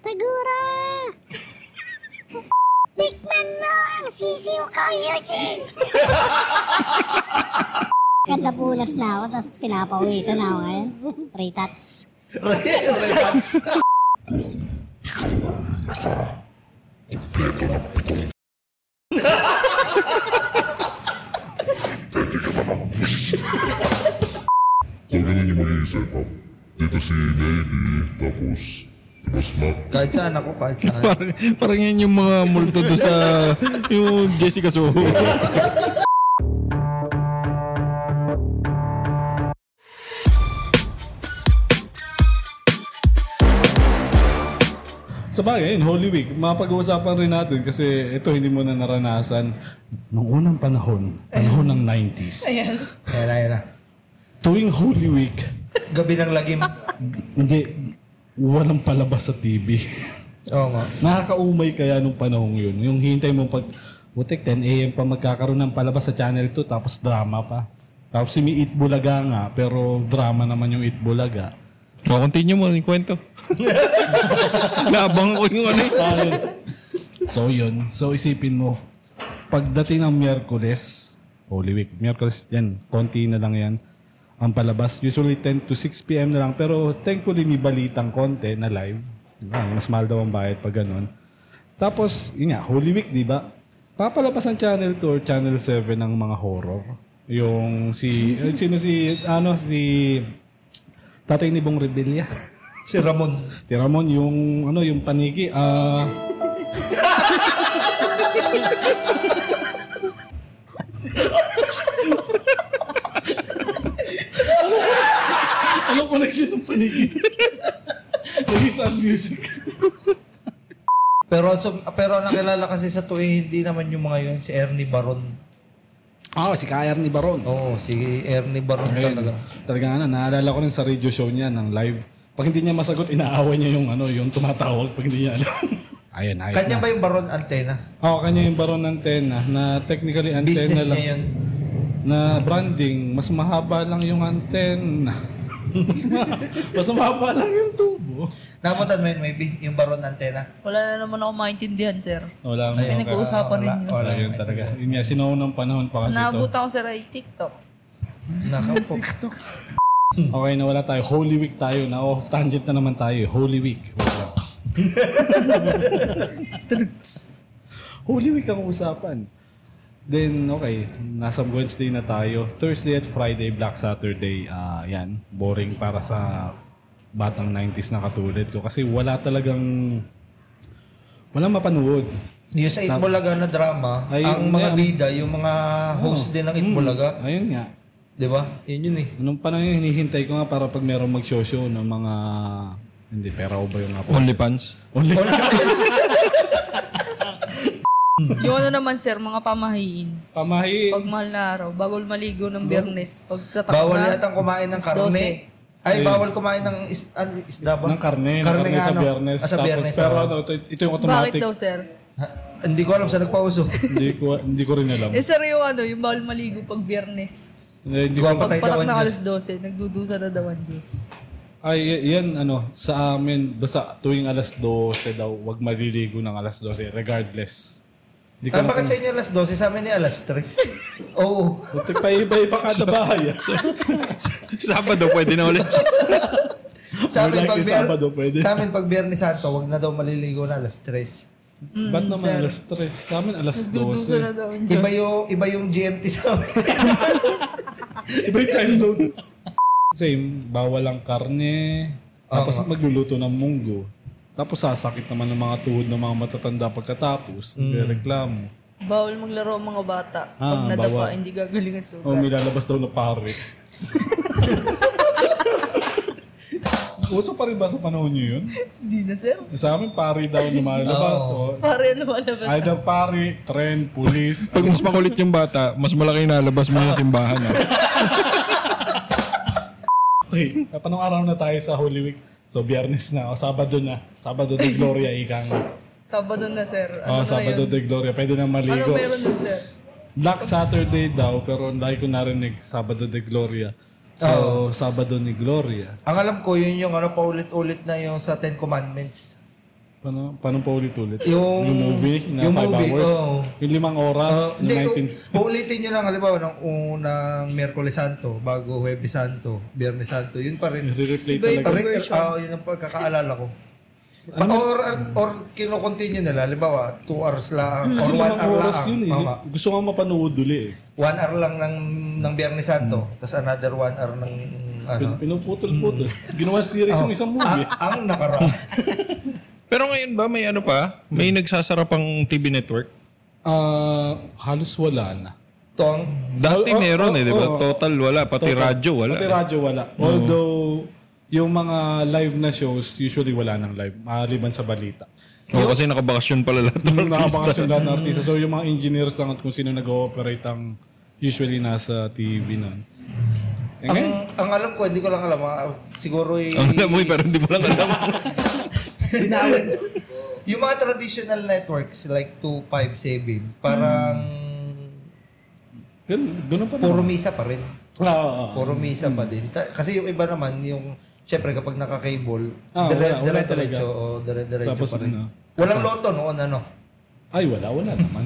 Tagura! Tikman mo ang sisiw ko, Eugene! Ganda punas na ako, tapos pinapawisan na ako ngayon. Retats. So, ganun yung mag-iisip mo. Dito si Lady, tapos. Kahit saan ako, kahit saan. parang, parang yan yung mga multo doon sa yung Jessica Soho. Sa bagay, yun, Holy Week, mapag-uusapan rin natin kasi ito hindi mo na naranasan. Noong unang panahon, panahon ng 90s, Ayan ayan na. tuwing Holy Week, Gabi ng lagim. hindi, walang palabas sa TV. Oo nga. Nakakaumay kaya nung panahon yun. Yung hintay mo pag, butik 10 a.m. pa magkakaroon ng palabas sa Channel 2 tapos drama pa. Tapos si Eat Bulaga nga, pero drama naman yung Eat Bulaga. O, continue mo yung kwento. Nabang ko yung ano eh. So yun. So isipin mo, pagdating ng Miyerkules, Holy Week, Miyerkules, yan, konti na lang yan. Ang palabas, usually 10 to 6 p.m. na lang. Pero thankfully may balitang konti na live. Ah, mas mahal daw ang bayad pag ganun. Tapos, yun nga, Holy Week, di ba? Papalabas ang Channel 2 or Channel 7 ng mga horror. Yung si, eh, sino si, ano, si tatay ni Bong Rebilla. Si Ramon. Si Ramon, yung, ano, yung paniki, ah... ano connection ng paniki? Naging sound music. Pero so, pero nakilala kasi sa tuwi, hindi naman yung mga yun, si Ernie Baron. Ah, si Kayar ni Baron. Oo, si Ernie Baron Ayun. talaga. Talaga ano, naalala ko rin sa radio show niya ng live. Pag hindi niya masagot, inaaway niya yung ano, yung tumatawag pag hindi niya alam. Ayun, ayos Kanya na. ba yung Baron antena? Oo, kanya yung Baron antena na technically antena Business lang. niya yun. na branding, mas mahaba lang yung antenna. mas, ma- mas mahaba lang yung tubo. Namutan mo yun, maybe, yung Baron antena. Wala na naman ako maintindihan, sir. Wala Kasi mo. pinag-uusapan ninyo. Wala yun talaga. Yun nga, sinuunang panahon pa kasi ito. Naabutan ko sir ay TikTok. Nakapo. Okay, nawala tayo. Holy Week tayo. Na off tangent na naman tayo. Holy Week. Holy Week ang usapan. Then, okay. Nasa Wednesday na tayo. Thursday at Friday, Black Saturday. ah yan. Boring para sa batang 90s na katulad ko. Kasi wala talagang... Walang mapanood. yung sa Itbulaga na drama, Ay, ang mga yan. bida, yung mga host din ng Itbulaga, Ayun nga. di ba? Yun yun eh. Anong panahon yung hinihintay ko nga para pag merong mag-show-show ng mga... Hindi, pera o ba yung nga po? OnlyFans. Only. yung ano naman, sir, mga pamahiin. Pamahi. Pag mahal na araw, bago maligo ng biyernes, pag tatak Bawal na, yatang kumain ng karne. Ay, bawal kumain ng is, ano, isda ba? ng karne. Karne ng nga, sa ano? biyernes. Ah, sa Tapos, biyernes. pero ano, ito, ito yung Bakit automatic. daw, sir? Ha? Hindi ko alam sa nagpauso. hindi, ko, hindi ko rin alam. Eh, sir, yung ano, yung bawal maligo pag biyernes. Hindi, hindi ko. Pag Patay daw patak ang Diyos. alas 12, nagdudusa na daw ang Diyos. ay, y- yan, ano, sa amin, basta tuwing alas 12 daw, wag maliligo ng alas 12, regardless. Hindi ah, bakit sa inyo alas 12? Sa amin ni alas 3. Oo. Buti pa iba-iba kada bahay. ah. Sabado, pwede na ulit. Sa amin pag biyer- Sabado, pwede. Sa amin pag Biyernes Santo, wag na daw maliligo na alas 3. Ba't naman alas 3? Sa amin alas Nagdudusa na 12. daw. Iba yung iba yung GMT sa amin. Iba yung time zone. Same, bawal ang karne. Tapos magluluto ng munggo. Tapos sasakit naman ng mga tuhod ng mga matatanda pagkatapos. Reklamo. Bawal maglaro ang mga bata. Ah, Pag nadapa, bawal. hindi gagaling ang sugat. Oh, may lalabas daw na pare. Uso pa rin ba sa panahon niyo yun? Hindi na, sir. Sa amin, pare daw lumalabas. Oh. Pare, lumalabas. Either pare, tren, pulis. Pag mas makulit yung bata, mas malaki yung nalabas mo yung simbahan. ah. Okay, panong araw na tayo sa Holy Week. So, biyernes na. O, Sabado na. Sabado de Gloria, ika nga. Sabado na, sir. Oh, Ano na Sabado yun? de Gloria. Pwede na Ano maligo. meron dun, sir? Black Saturday daw, pero dahil ko narinig Sabado de Gloria. So, Sabado ni Gloria. Ang alam ko, yun yung ano, paulit-ulit na yung sa Ten Commandments. Paano, paano pa ulit-ulit? Yung- yung movie na yung 5 movie, hours? oo. Yung limang oras? Uh, yung hindi, 19... uulitin nyo lang, halimbawa, ng unang Miyerkules Santo, bago Huwebes Santo, Biyernes Santo, yun pa rin. Nire-replay talaga. Version. ah, yun ang pagkakaalala ko. Pa- or, or kino-continue nila, halimbawa, 2 hours lang, or Kasi 1 limang hour oras lang. yun eh. Mama. Gusto nga mapanood uli eh. 1 hour lang ng, ng Biyernes Santo, tapos another 1 hour ng, ano. Pin- Pinuputol-putol. Ginawa series yung isang movie. Ah, ang nakaraan. Pero ngayon ba, may ano pa? May nagsasara pang TV network? Ah, halos wala na. Tong, Dati Oh, oh, meron eh, di ba? oh, oh. Total wala. Pati radyo wala. Pati eh. radyo wala. Although, yung mga live na shows, usually wala nang live. Maliban sa balita. Oo, kasi nakabakasyon pala lahat ng artista. nakabakasyon lahat ng artista. So, yung mga engineers lang at kung sino nag-ooperate ang usually nasa TV nun. Eh, ang, ngayon, ang alam ko, hindi ko lang alam, ah, siguro eh, Ang alam mo eh, pero hindi mo lang alam. yung mga traditional networks like 257, parang ganun, ganun pa puro misa pa rin. Ah, ah, ah. Puro misa pa din. Ta- Kasi yung iba naman, yung, syempre kapag naka-cable, Ah, dire, wala, wala dire-diretso, talaga. o dire-diretso Tapos pa rin. ano? Walang loto noon, ano? Ay, wala, wala naman.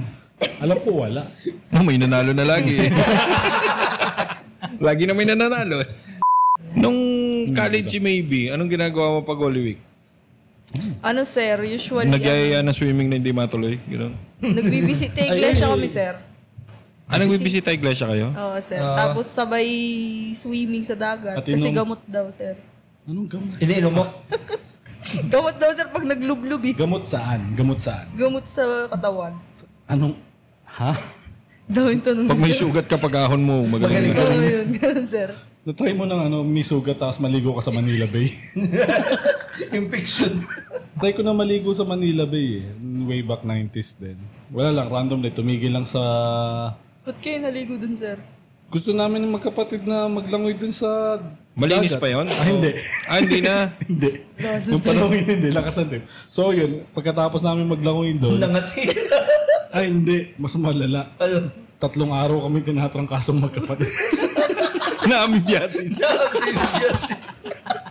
Alam ko wala. Oh, may nanalo na lagi eh. lagi na may nananalo. Nung college maybe, anong ginagawa mo pag Holy Week? Ano sir, usually, Nagyayaya na swimming na hindi matuloy? Gano'n. ano, nagbibisit sa iglesia kami sir. Anong bibisita iglesia kayo? Oo sir. Tapos sabay swimming sa dagat. At kasi inom. gamot daw sir. Anong gamot? Iniinom mo? Gamot daw sir pag naglublob eh. Gamot saan? Gamot saan? Gamot sa katawan. Anong... Ha? Daw yung tanong. Pag may sugat ka pag ahon mo, magaling na. Oo yun, ganun sir. Na-try mo ng ano, may sugat tapos maligo ka sa Manila Bay. yung fiction. Try ko na maligo sa Manila Bay eh. Way back 90s din. Wala lang, random lang. Tumigil lang sa... Ba't kayo naligo dun sir? Gusto namin ng magkapatid na maglangoy dun sa... Malinis dagat. pa yon? Ah, hindi. Ah, hindi na. hindi. Yung panahon yun, hindi. Lakasan din. So yun, pagkatapos namin maglangoy doon, Nangati. ay hindi, mas malala. Ano? Tatlong araw kami tinatrangkasong magkapatid. Na-ambiasis.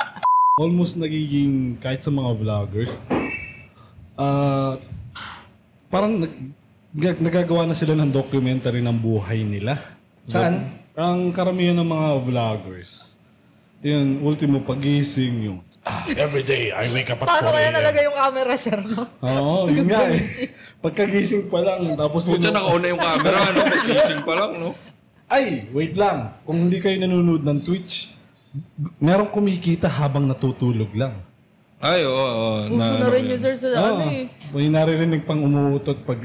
Almost nagiging, kahit sa mga vloggers, ah parang nag, nag- nagagawa na sila ng documentary ng buhay nila. Saan? Ang karamihan ng mga vloggers, yun, ultimo pagising yung, ah, every day I wake up at 4 Paano kaya a.m. nalagay yung camera sir? No? Oo, yun nga eh. Pagkagising pa lang, tapos yun, Pucha, nakauna yung camera, ano? Pag-gising pa lang, no? Ay, wait lang. Kung hindi kayo nanonood ng Twitch, merong kumikita habang natutulog lang. Ay, oo, oo. Puso na rin yun sir sa ano Oo. eh. May naririnig pang umuutot pag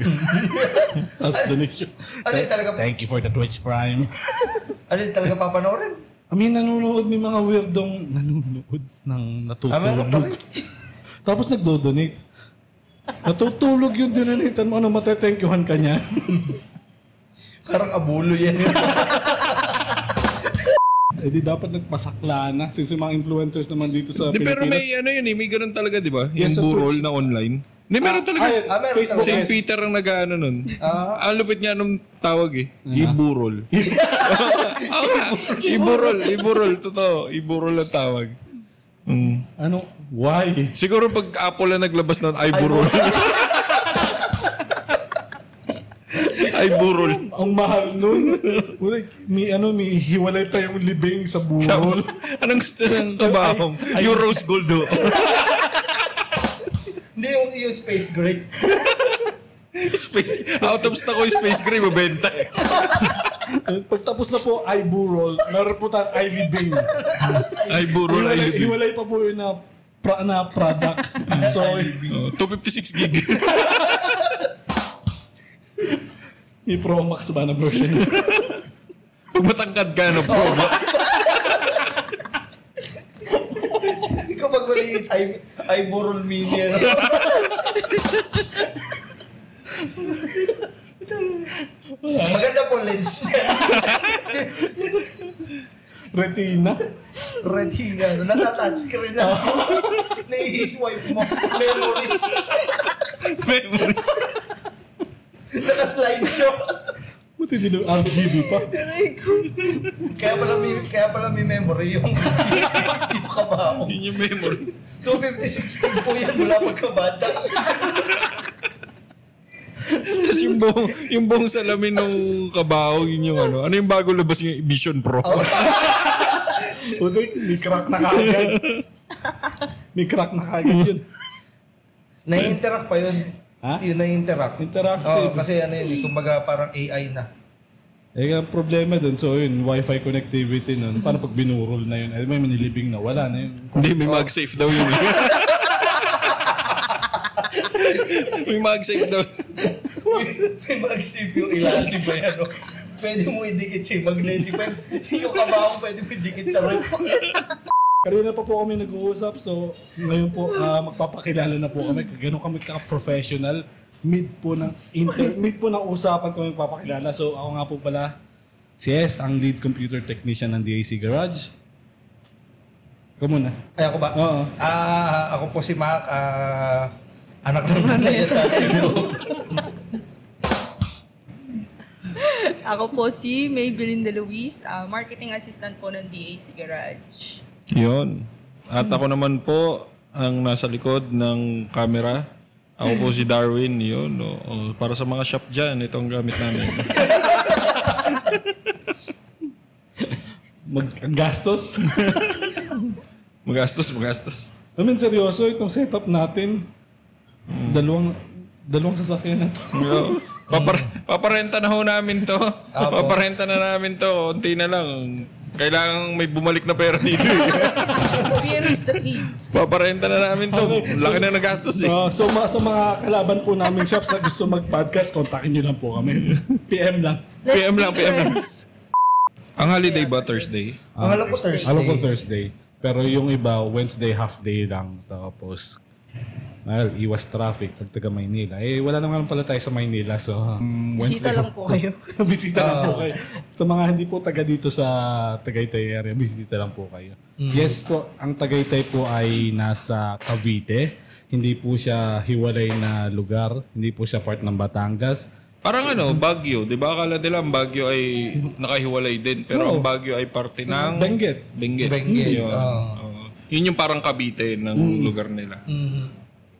tapos donation. Ano yung talaga, Thank you for the Twitch Prime. ano yung talaga papanoorin? I mean, nanonood may mga weirdong nanonood ng Ah, natutulog. meron pa rin. Tapos nagdo-donate. Natutulog yung dinonate mo, ano matetenkyuhan ka niya. Parang abulo yan. eh di dapat nagpasakla na. Since yung mga influencers naman dito sa Di, pero Pilipinas. may ano yun eh, may ganun talaga, di ba? Yes, yung sa burol na online. Di, meron talaga. Ay, Ah, meron Facebook. St. yes. Peter ang nag-ano nun. Ang lupit niya nung tawag eh. Iburol. Oo nga, Iburol, iburol. Totoo, iburol ang tawag. Mm. Ano? Why? Siguro pag Apple na naglabas ng iburol. iburol. Ang mahal nun. Uy, may ano, may hiwalay pa yung libing sa Tapos, burol. anong gusto ng kabahong? Ay- Yung rose gold do. Hindi yung, yung space gray. space, out of stock ko yung space gray, mabenta eh. Pagtapos na po, ay burol. Meron po tayong Ivy Bing. Iburol, hiwalay, iburol. hiwalay pa po yun na, pra, na product. so, Oh, 256 gig. May Pro Max ba na version? Pag matangkad ka, no, pro max. Ikaw pag maliit, ay, ay burol mini. Ano? Maganda po lens niya. Retina. No? Natatouch screen na. Nai-swipe mo. Memories. Memories. Naka-slideshow. Buti din yung RGB pa. Kaya pala may, kaya pala may memory yung, yung kabaho. Yun yung memory. 256 gig po yan mula pagkabata. Tapos yung buong, yung buong salamin ng kabaho, yun yung ano. Ano yung bago labas yung Vision Pro? Buti, may crack na kagad. may crack na kagad yun. Nai-interact pa yun. Ha? Yun nai-interact. Interactive. Oo, kasi ano yun, eh, kumbaga parang AI na. Eh, ang problema dun, so yun, wifi connectivity nun. Paano pag binurol na yun? Eh, may manilibing na, wala na yun. Hindi, may mag-safe daw yun. may mag-safe daw. May mag-save yung ilalim ba yan? oh? Pwede mo idikit si magnetic. Pwede, yung kabaho pwede mo idikit sa roof. Kanina pa po kami nag-uusap, so ngayon po ah, magpapakilala na po kami. Ganun kami ka-professional. Mid po ng inter, mid po ng usapan kami magpapakilala. So ako nga po pala si S, ang lead computer technician ng DAC Garage. Ikaw muna. Ay, ako ba? Oo. Ah, ako po si Mac. Ah, anak ng nanay at tatay ko. Ako po si Maybelline De Luis, ah, marketing assistant po ng DAC Garage. Yun. At ako naman po, ang nasa likod ng camera. Ako po si Darwin, yun. O, o, para sa mga shop dyan, ito ang gamit namin. Mag-gastos. Magastos, magastos. I mean, seryoso, itong setup natin, dalawang, dalawang sasakyan na to. Yo, papar paparenta na ho namin to. paparenta na namin to. Unti na lang. Kailangan may bumalik na pera dito. eh. Fear is the key. paparenta na namin to. Okay, Laki so- na nagastos eh. Ah, so mga, sa mga kalaban po namin shops na gusto mag-podcast, kontakin nyo lang po kami. PM lang. Let's PM be lang, PM lang. friends. Ang holiday ba Thursday? Ang alam ko Thursday. Alam ko Thursday. Pero yung iba, Wednesday half day lang. Tapos, well, iwas traffic pag taga Maynila. Eh, wala naman pala tayo sa Maynila. So, um, Bisita lang po kayo. bisita lang po kayo. Sa mga hindi po taga dito sa Tagaytay area, bisita lang po kayo. Yes po, ang Tagaytay po ay nasa Cavite. Hindi po siya hiwalay na lugar. Hindi po siya part ng Batangas. Parang ano, Baguio. Di ba akala nila ang Baguio ay nakahiwalay din. Pero ang Baguio ay parte ng... Benguet. Benguet. Benguet, Yun. oo. Oo. Yun yung parang Cavite ng lugar nila. Mhm.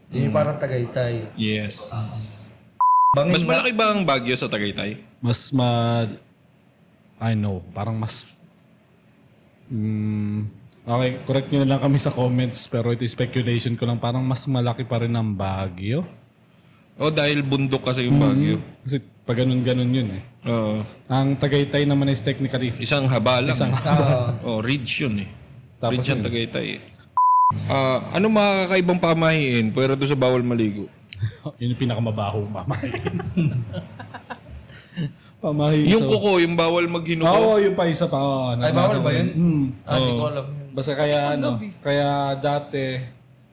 Yun yung parang Tagaytay. Yes. Bangin Mas malaki ba ang Baguio sa Tagaytay? Mas ma... I know. Parang mas... Mm, okay, correct nyo na lang kami sa comments. Pero ito speculation ko lang. Parang mas malaki pa rin ang Baguio. O dahil bundok kasi yung Baguio. Kasi pag ganun-ganun yun eh. Oo. Ang Tagaytay naman is technically... Isang haba lang. Isang oh, ridge yun eh. Tapos ridge ang yun. Tagaytay eh. Ah, ano mga kakaibang pamahiin pwera doon sa bawal maligo? yun yung pinakamabaho pamahi. pamahi. Yung so- kuko, yung bawal maghinuko. Oo, yung pa isa pa. oo, Ay, bawal ba yun? Hmm. Ah, di ko alam yun. Basta kaya ano, kaya dati,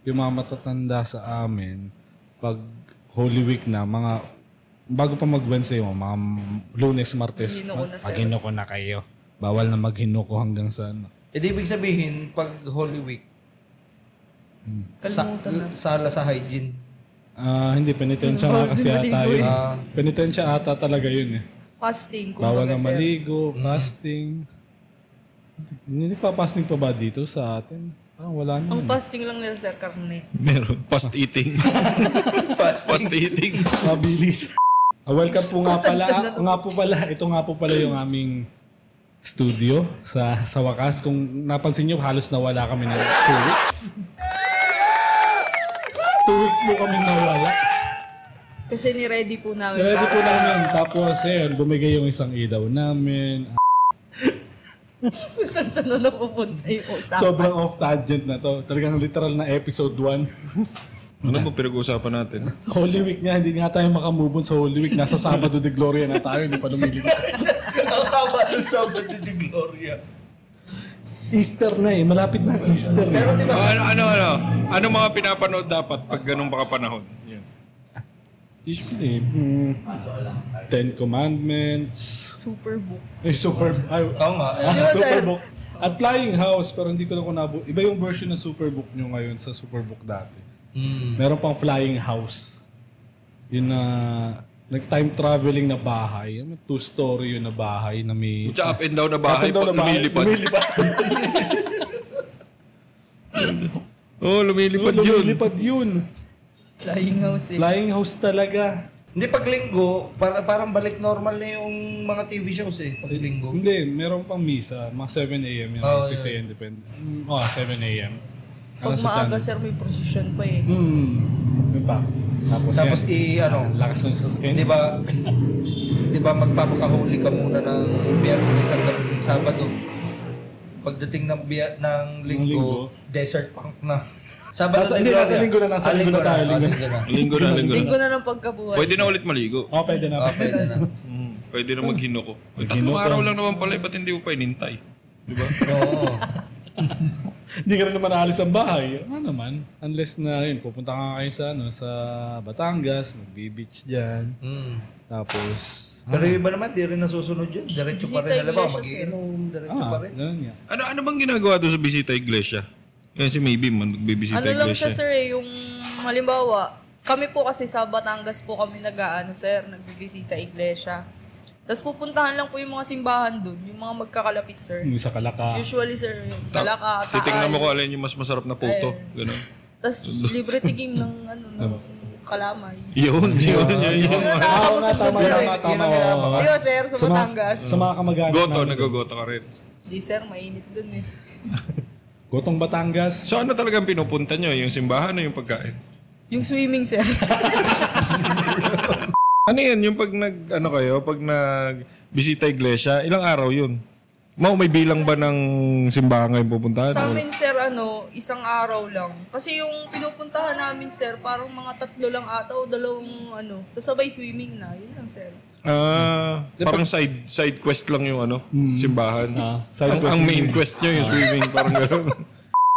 yung mga matatanda sa amin, pag Holy Week na, mga, bago pa mag-Wednesday mo, mga lunes, martes, na, maghinuko na kayo. Bawal na maghinuko hanggang sa ano. Eh, di ibig sabihin, pag Holy Week, sa, sala sa hygiene. Ah, hindi, penitensya nga kasi ata yun. Ah. Penitensya ata talaga yun eh. Fasting. Bawal kumbaga, na sir. maligo, fasting. Hindi pa fasting pa ba dito sa atin? Ah, wala na. Ang fasting lang nila, sir, karne. Meron. Fast eating. Fast eating. Mabilis. Ah, welcome po nga pala. Ah, nga po pala. Ito nga po pala yung aming studio sa sa wakas. Kung napansin nyo, halos nawala kami ng two weeks. Po kami nawala. Kasi ni-ready po namin. Ready para po sa- namin. Tapos, ayun, bumigay yung isang ilaw namin. Saan saan na napupunta yung usapan. Sobrang off tangent na to. Talagang literal na episode 1. Ano ba pinag-uusapan natin? Holy Week nga, hindi nga tayo makamove on sa Holy Week. Nasa Sabado de Gloria na tayo, hindi pa lumilipad. Ang haba ng Sabado de Gloria. Easter na eh, malapit na ang Easter. eh. Pero di ba ano, ano, ano? Ano mga pinapanood dapat pag ganun baka panahon? Yan. Usually, mm, Ten Commandments, Superbook. eh, Super, ay, Oo nga. ah, Di ba, sir? Superbook. At Flying House, pero hindi ko lang kung nabu- Iba yung version ng Superbook nyo ngayon sa Superbook dati. Mm. Meron pang Flying House. Yun na, nag-time traveling na bahay. May Two-story yun na bahay na may... Tsaka up and down na bahay, Up and down pag na bahay, lumilipad. lumilipad. Oo, oh, lumilipad yun. lumilipad yun. Flying house eh. Flying house talaga. Hindi pag linggo, para, parang balik normal na yung mga TV shows eh. Pag linggo. Hindi, meron pang misa. Mga 7 a.m. yun. Oh, 6 a.m. depende. Oh, 7 a.m. Pag Nasa maaga, channel. sir, may procession pa eh. Hmm. Yun pa. Tapos, Tapos yan. i ano, Lakas ng sasakyan. di ba, di ba magpapakahuli ka muna ng Miyerkules hanggang Sabado. Pagdating ng biya, ng linggo, linggo. desert punk na. Sabado Nasa- na hindi, nasa linggo na, nasa Ah, linggo na tayo, linggo na. linggo na. Linggo na, linggo na. Linggo na ng pagkabuhay. Pwede na ulit maligo. Oh, pwede na. Ah, pwede na. Mm, pwede na maghinoko. Tatlong araw lang naman pala, eh, ba't hindi ko pa inintay? Di ba? Oo. Hindi ka rin naman aalis ang bahay. Ano naman? Unless na yun, pupunta ka kayo sa, ano, sa Batangas, magbi-beach dyan. Mm. Tapos, Pero yung iba naman, di rin nasusunod yun. Diretso pa rin. Alam mo, iglesia, magiinom, diretso pa ah, rin. ganun nga. Ano ano bang ginagawa doon sa bisita iglesia? Yan si Maybe man, nagbibisita Ano lang iglesia. siya, sir, eh, yung halimbawa, kami po kasi sa Batangas po kami nag-ano, sir, nagbibisita iglesia. Tapos pupuntahan lang po yung mga simbahan doon, yung mga magkakalapit, sir. Yung sa Kalaka. Usually, sir, yung Kalaka, Titingnan mo Taal. kung alin yung mas masarap na puto. Ganun. Tapos libre tigim ng, ano, ng kalamay. Yun, yun, yun, yun. Nakakausap ko, tama, sir. tama, tama. Di ba, sir, sa Sa mga- Batangas? Sa mga kamag-anak Goto, namin. nag-goto ka rin. Di, sir, mainit doon eh. Gotong Batangas. So ano talagang pinupunta nyo? Yung simbahan o yung pagkain? Yung swimming, sir. Ano yan? Yung pag nag, ano kayo, pag nag bisita iglesia, ilang araw yun? Mau, may bilang ba ng simbahan ngayong pupuntahan? Sa amin, sir, ano, isang araw lang. Kasi yung pinupuntahan namin, sir, parang mga tatlo lang ata o dalawang, ano, tapos sabay swimming na. Yun lang, sir. Ah, parang side side quest lang yung ano, simbahan. Ah, side ang, quest ang main quest nyo yung swimming, parang gano'n.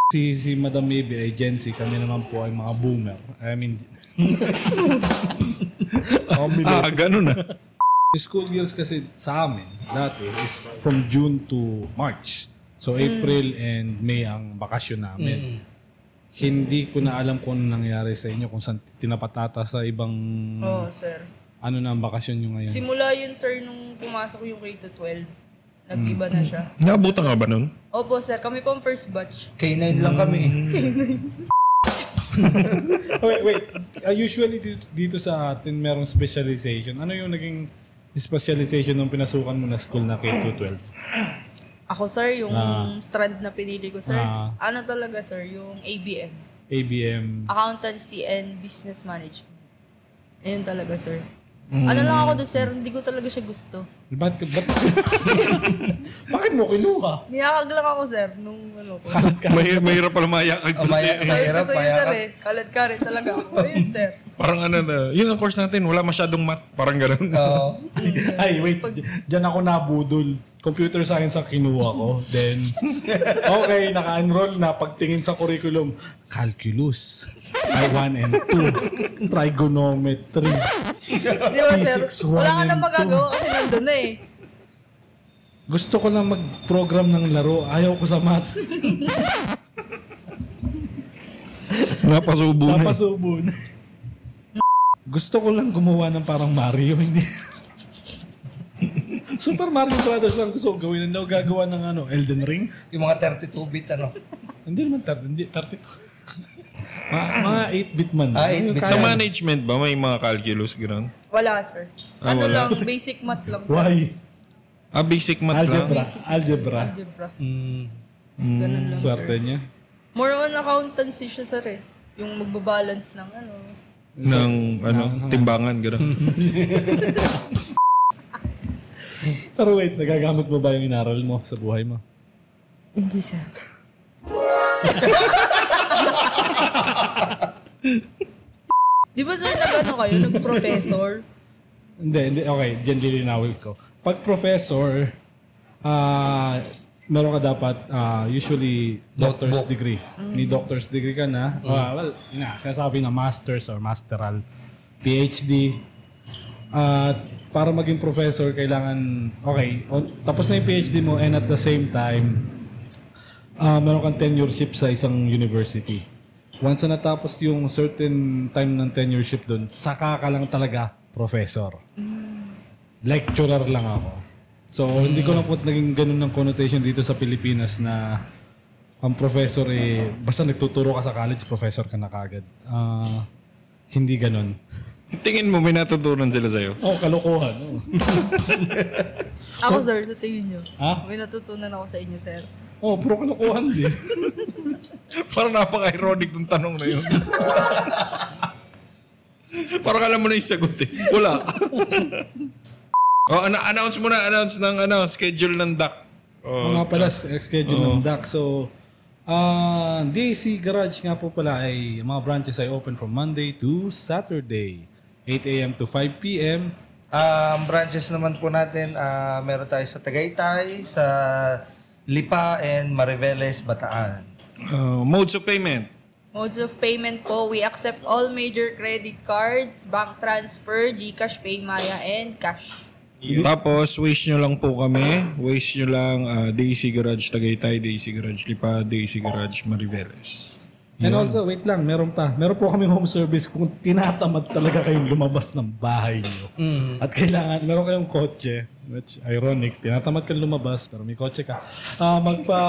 Si, si Madam Maybe ay Gen Z. Kami naman po ay mga boomer. I mean... ah, gano'n na. Yung school years kasi sa amin, dati, is from June to March. So, April and May ang bakasyon namin. Hindi ko na alam kung ano nangyari sa inyo, kung saan tinapatata sa ibang... Oo, sir. Ano na ang bakasyon nyo ngayon? Simula yun, sir, nung pumasok yung K-12. Nag-iba na siya. Naabutan ka ba nun? Opo, sir. Kami po ang first batch. K9 lang kami. wait, wait. Uh, usually dito, dito sa atin merong specialization. Ano yung naging specialization nung pinasukan mo na school na K-12? Ako, sir, yung strand na pinili ko, sir. Ah. Ano talaga, sir? Yung ABM. ABM. Accountancy and Business Management. Ayun talaga, sir. Hmm. Ano lang ako doon, sir? Hindi ko talaga siya gusto. Ba't, ba't, bakit mo kinuha? Niyakag lang ako, sir, nung ano ko. Kalat ka. May, mahirap pala mayakag Oh, dun maya, si- mahirap, yun, sir, eh. Kalad ka rin talaga ako. Ayun, sir. Parang ano na, yun ang course natin, wala masyadong math. Parang gano'n. Oo. Ay, wait. Diyan ako nabudol. Computer science ang kinuha ko. Then, okay, naka-enroll na. Pagtingin sa curriculum, calculus. I1 and 2. Trigonometry. Di ba, sir? Physics one Wala ka na and magagawa kasi nandun na eh. Gusto ko lang mag-program ng laro. Ayaw ko sa math. Napasubo na. eh. Napasubo na. Gusto ko lang gumawa ng parang Mario. Hindi. Super Mario Brothers lang gusto ko gawin. Ako gagawa ng ano, Elden Ring. Yung mga 32-bit ano. Hindi naman 30, hindi, 32. mga, mga 8-bit man. Ah, 8-bit. Sa management ba, may mga calculus, gano'n? Wala, sir. Ah, Ano wala. lang, basic math lang, sir. Why? Ah, basic math lang. Algebra. Algebra. Algebra. Mm, Ganun lang, swerte sir. niya. More on accountancy siya, sir eh. Yung magbabalance ng ano. Ng, ano, timbangan, gano'n. Pero wait, nagagamit mo ba yung inaral mo sa buhay mo? Hindi, sir. Di ba, sir, nag-ano kayo? Nag-professor? Hindi, hindi. Okay, dyan lilinawin ko. Pag professor, ah meron ka dapat ah, usually doctor's degree. May doctor's degree ka na. Ah, well, yun nga, sinasabi na master's or masteral. PhD. At para maging professor, kailangan, okay, tapos na yung PhD mo and at the same time, ah meron kang tenureship sa isang university. Once na natapos yung certain time ng tenureship doon, saka ka lang talaga professor. Lecturer lang ako. So, hindi ko lang po naging ganun ng connotation dito sa Pilipinas na ang professor eh, basta nagtuturo ka sa college, professor ka na kagad. Ah, hindi ganun. Tingin mo, may natutunan sila sa'yo. Oh, kalokohan. Oh. Ako, sir, sa tingin nyo. Ha? May natutunan ako sa inyo, sir. oh, puro kalokohan din. Parang napaka-ironic tong tanong na yun. Parang alam mo na yung sagot eh. Wala. oh, ana- announce mo na, announce ng ano, schedule ng DAC. Oh, nga pala, s- schedule ng DAC. So, ah DAC Garage nga po pala ay mga branches ay open from Monday to Saturday. 8 a.m. to 5 p.m. Ang branches naman po natin, ah, meron tayo sa Tagaytay, sa Lipa, and Mariveles, Bataan. Uh, modes of payment. Modes of payment po, we accept all major credit cards, bank transfer, GCash, PayMaya, and cash. Tapos, wish nyo lang po kami. Wish nyo lang uh, Daisy Garage Tagaytay, Daisy Garage Lipa, Daisy Garage Mariveles. And also, wait lang, meron pa. Meron po kami home service kung tinatamad talaga kayong lumabas ng bahay niyo. At kailangan, meron kayong kotse, which ironic, tinatamad kang lumabas pero may kotse ka. Ah, magpa,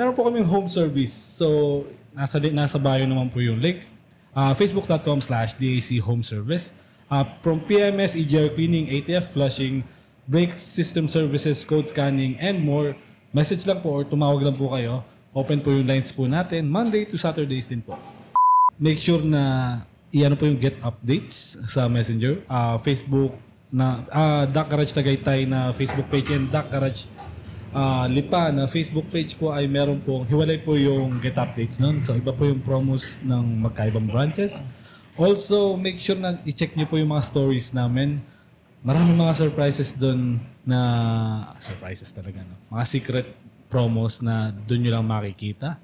meron po kaming home service. So, nasa, nasa bio naman po yung link. Ah, facebook.com slash DAC Home Service. Ah, from PMS, EGR Cleaning, ATF Flushing, brake system services, code scanning, and more. Message lang po or tumawag lang po kayo. Open po yung lines po natin. Monday to Saturdays din po. Make sure na iyan po yung get updates sa Messenger. Ah, Facebook na uh, Duck Garage Tagaytay na Facebook page and Duck Garage ah, Lipa na Facebook page po ay meron po hiwalay po yung get updates nun. So iba po yung promos ng magkaibang branches. Also, make sure na i-check niyo po yung mga stories namin. Maraming mga surprises doon na surprises talaga no. Mga secret promos na doon nyo lang makikita.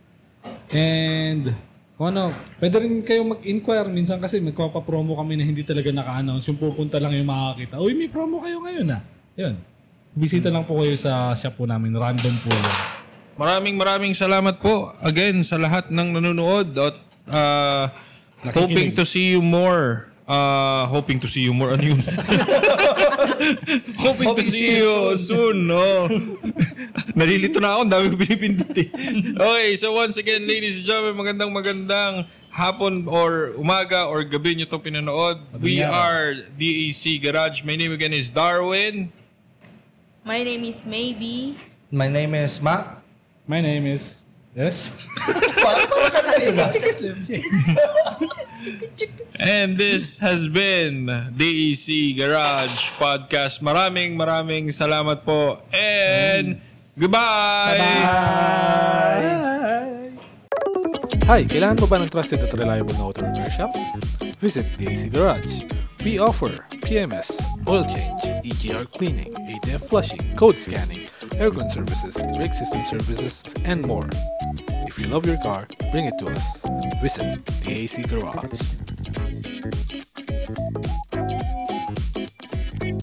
And kung ano, pwede rin kayong mag-inquire minsan kasi magpapapromo kami na hindi talaga naka-announce. Yung pupunta lang yung makakita. Uy, may promo kayo ngayon ah. Yun. Bisita lang po kayo sa shop po namin. Random po yun. Maraming maraming salamat po again sa lahat ng nanonood at uh, hoping to see you more. Uh, hoping to see you more. Ano yun? hoping to see you soon. No? Nalilito na ako. Ang dami ko pinipindot eh. Okay, so once again, ladies and gentlemen, magandang magandang hapon or umaga or gabi nyo itong pinanood. We are DAC Garage. My name again is Darwin. My name is Maybe. My name is Mac. My name is... Yes? And this has been DEC Garage Podcast. Maraming maraming salamat po. And goodbye! Hi, kailangan mo ba ng trusted at reliable na auto repair shop? Visit DAC Garage. We offer PMS, oil change, EGR cleaning, ATF flushing, code scanning, aircon services, brake system services, and more. If you love your car, bring it to us. Visit the AC Garage.